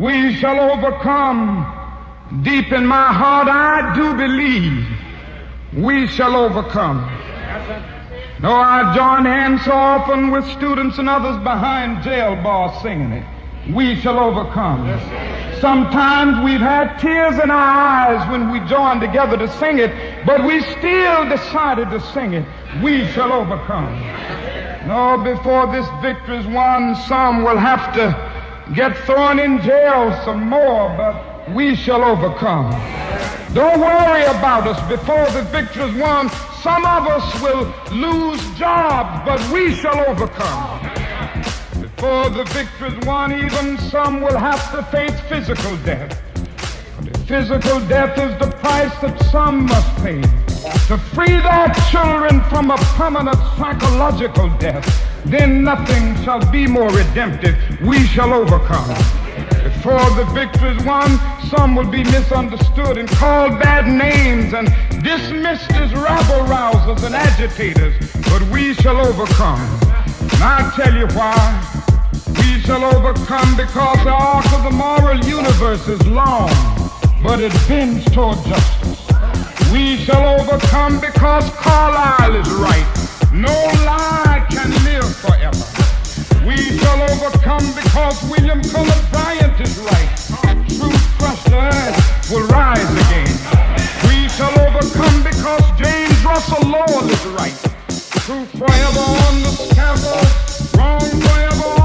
We shall overcome. Deep in my heart, I do believe we shall overcome. Though I join hands so often with students and others behind jail bars singing it, we shall overcome. Sometimes we've had tears in our eyes when we joined together to sing it, but we still decided to sing it. We shall overcome. No, before this victory is won, some will have to get thrown in jail some more, but we shall overcome. Don't worry about us before the victory is won. Some of us will lose jobs, but we shall overcome. Before the victory is won, even some will have to face physical death. But physical death is the price that some must pay to free their children from a permanent psychological death. Then nothing shall be more redemptive. We shall overcome. Before the victory is won, some will be misunderstood and called bad names and dismissed as rabble rousers and agitators, but we shall overcome. And I tell you why. We shall overcome because the arc of the moral universe is long, but it bends toward justice. We shall overcome because Carlyle is right. No lie can live forever. We shall overcome because William Cullen Bryant is right. Truth the earth will rise again. We shall overcome because James Russell Lowell is right. Truth forever on the scaffold, wrong forever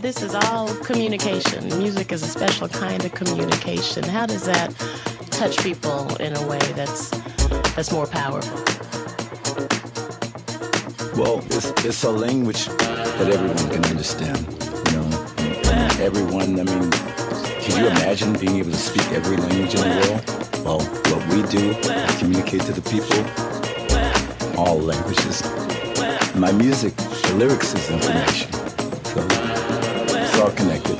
this is all communication. Music is a special kind of communication. How does that touch people in a way that's that's more powerful? Well, it's, it's a language that everyone can understand. You know, everyone. I mean, can you imagine being able to speak every language in the world? Well, what we do, communicate to the people, all languages. My music, the lyrics is information. So all connected.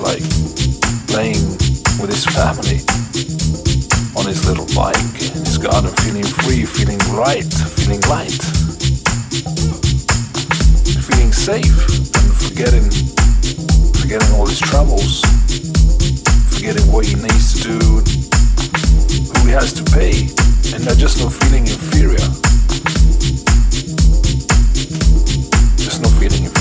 like playing with his family on his little bike in his garden, feeling free, feeling right, feeling light, feeling safe, and forgetting, forgetting all his troubles, forgetting what he needs to do, who he has to pay, and not just not feeling inferior, just not feeling inferior.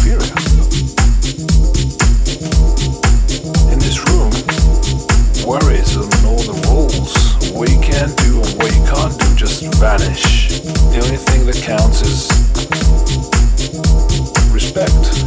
vanish. The only thing that counts is respect.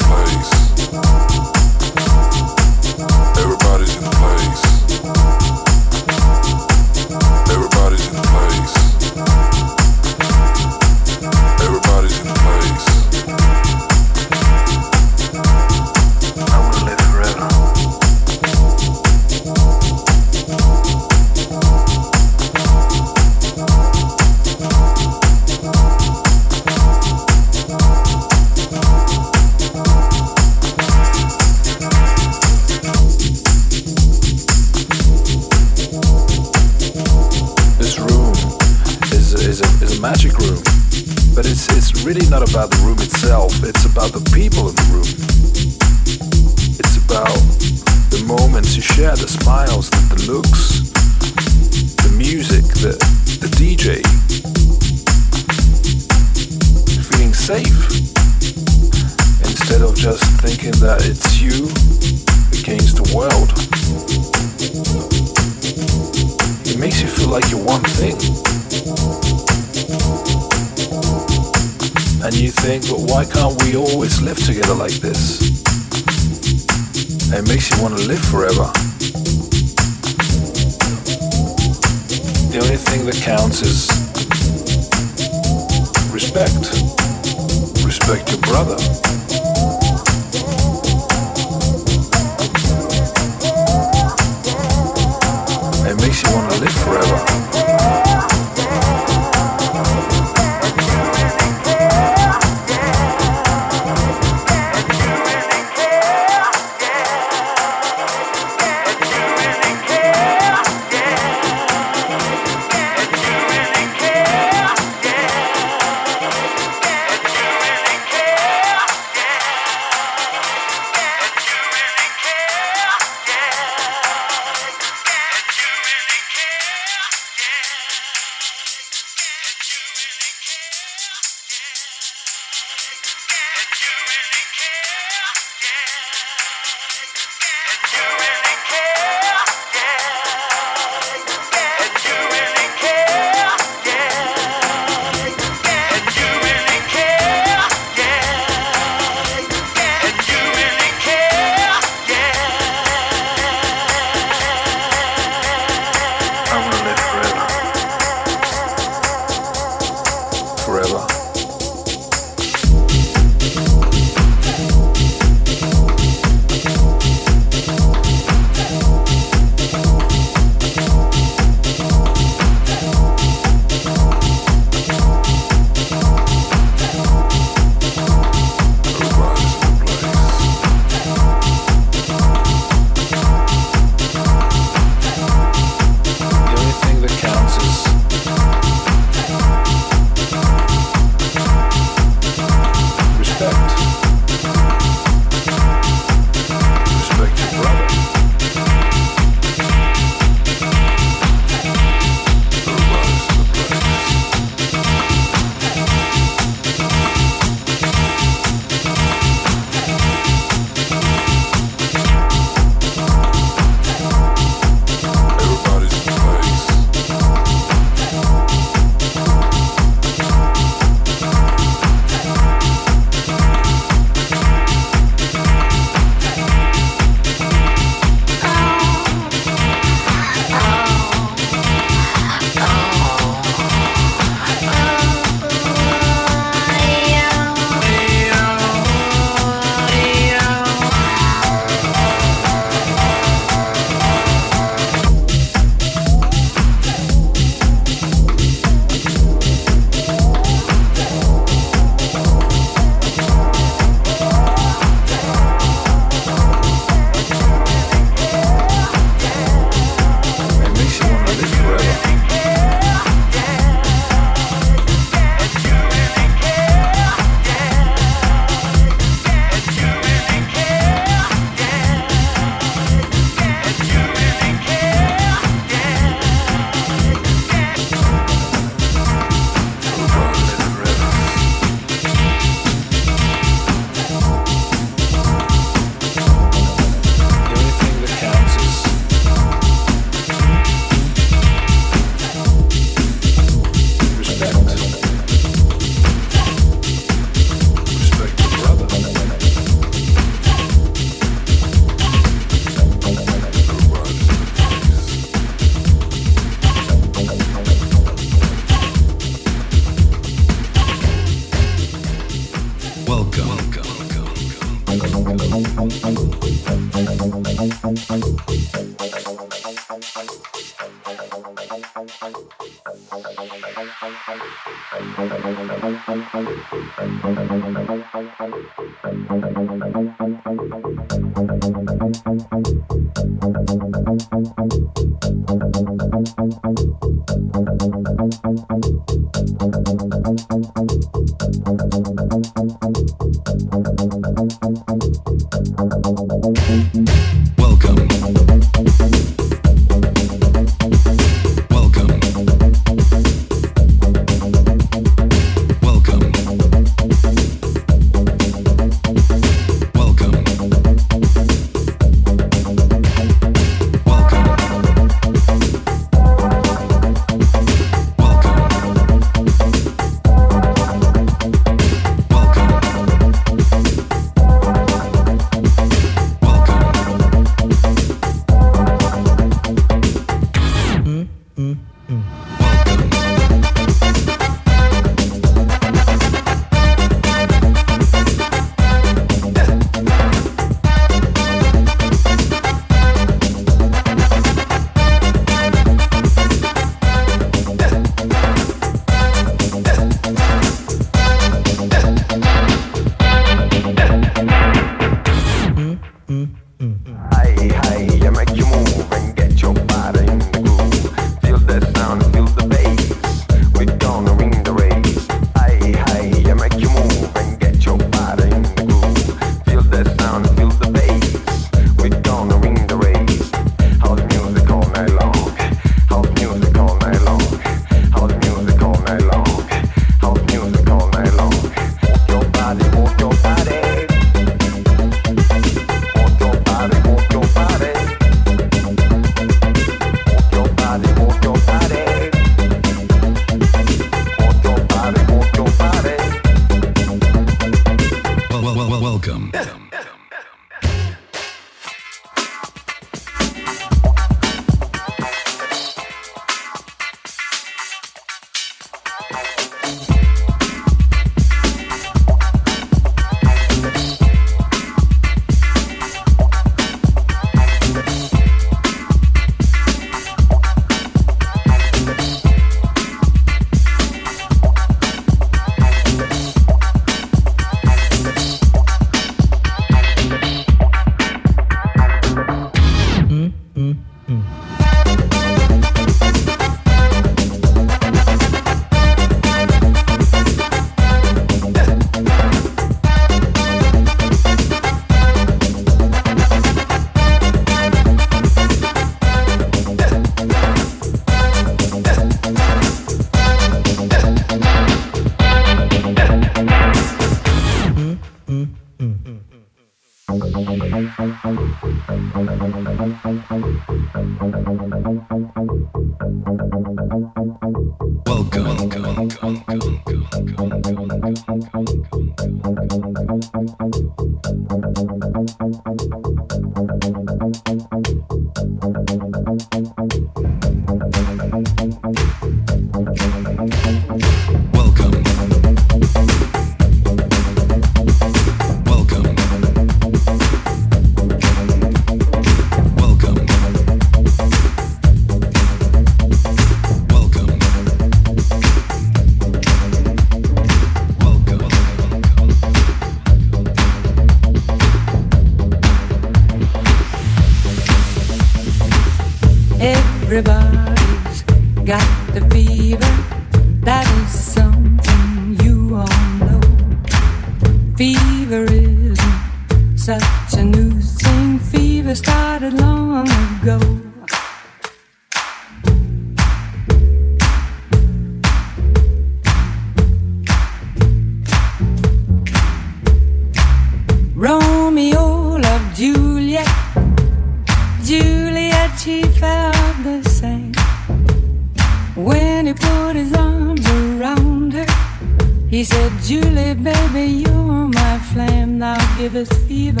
nervous fever.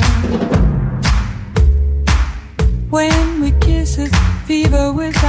When we kiss, it's fever with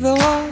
a fever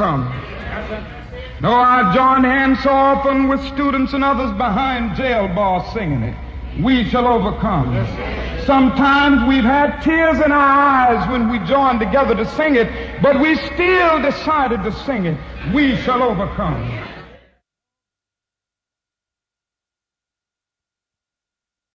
overcome. Though I join hands so often with students and others behind jail bars singing it, we shall overcome. Sometimes we've had tears in our eyes when we joined together to sing it, but we still decided to sing it. We shall overcome.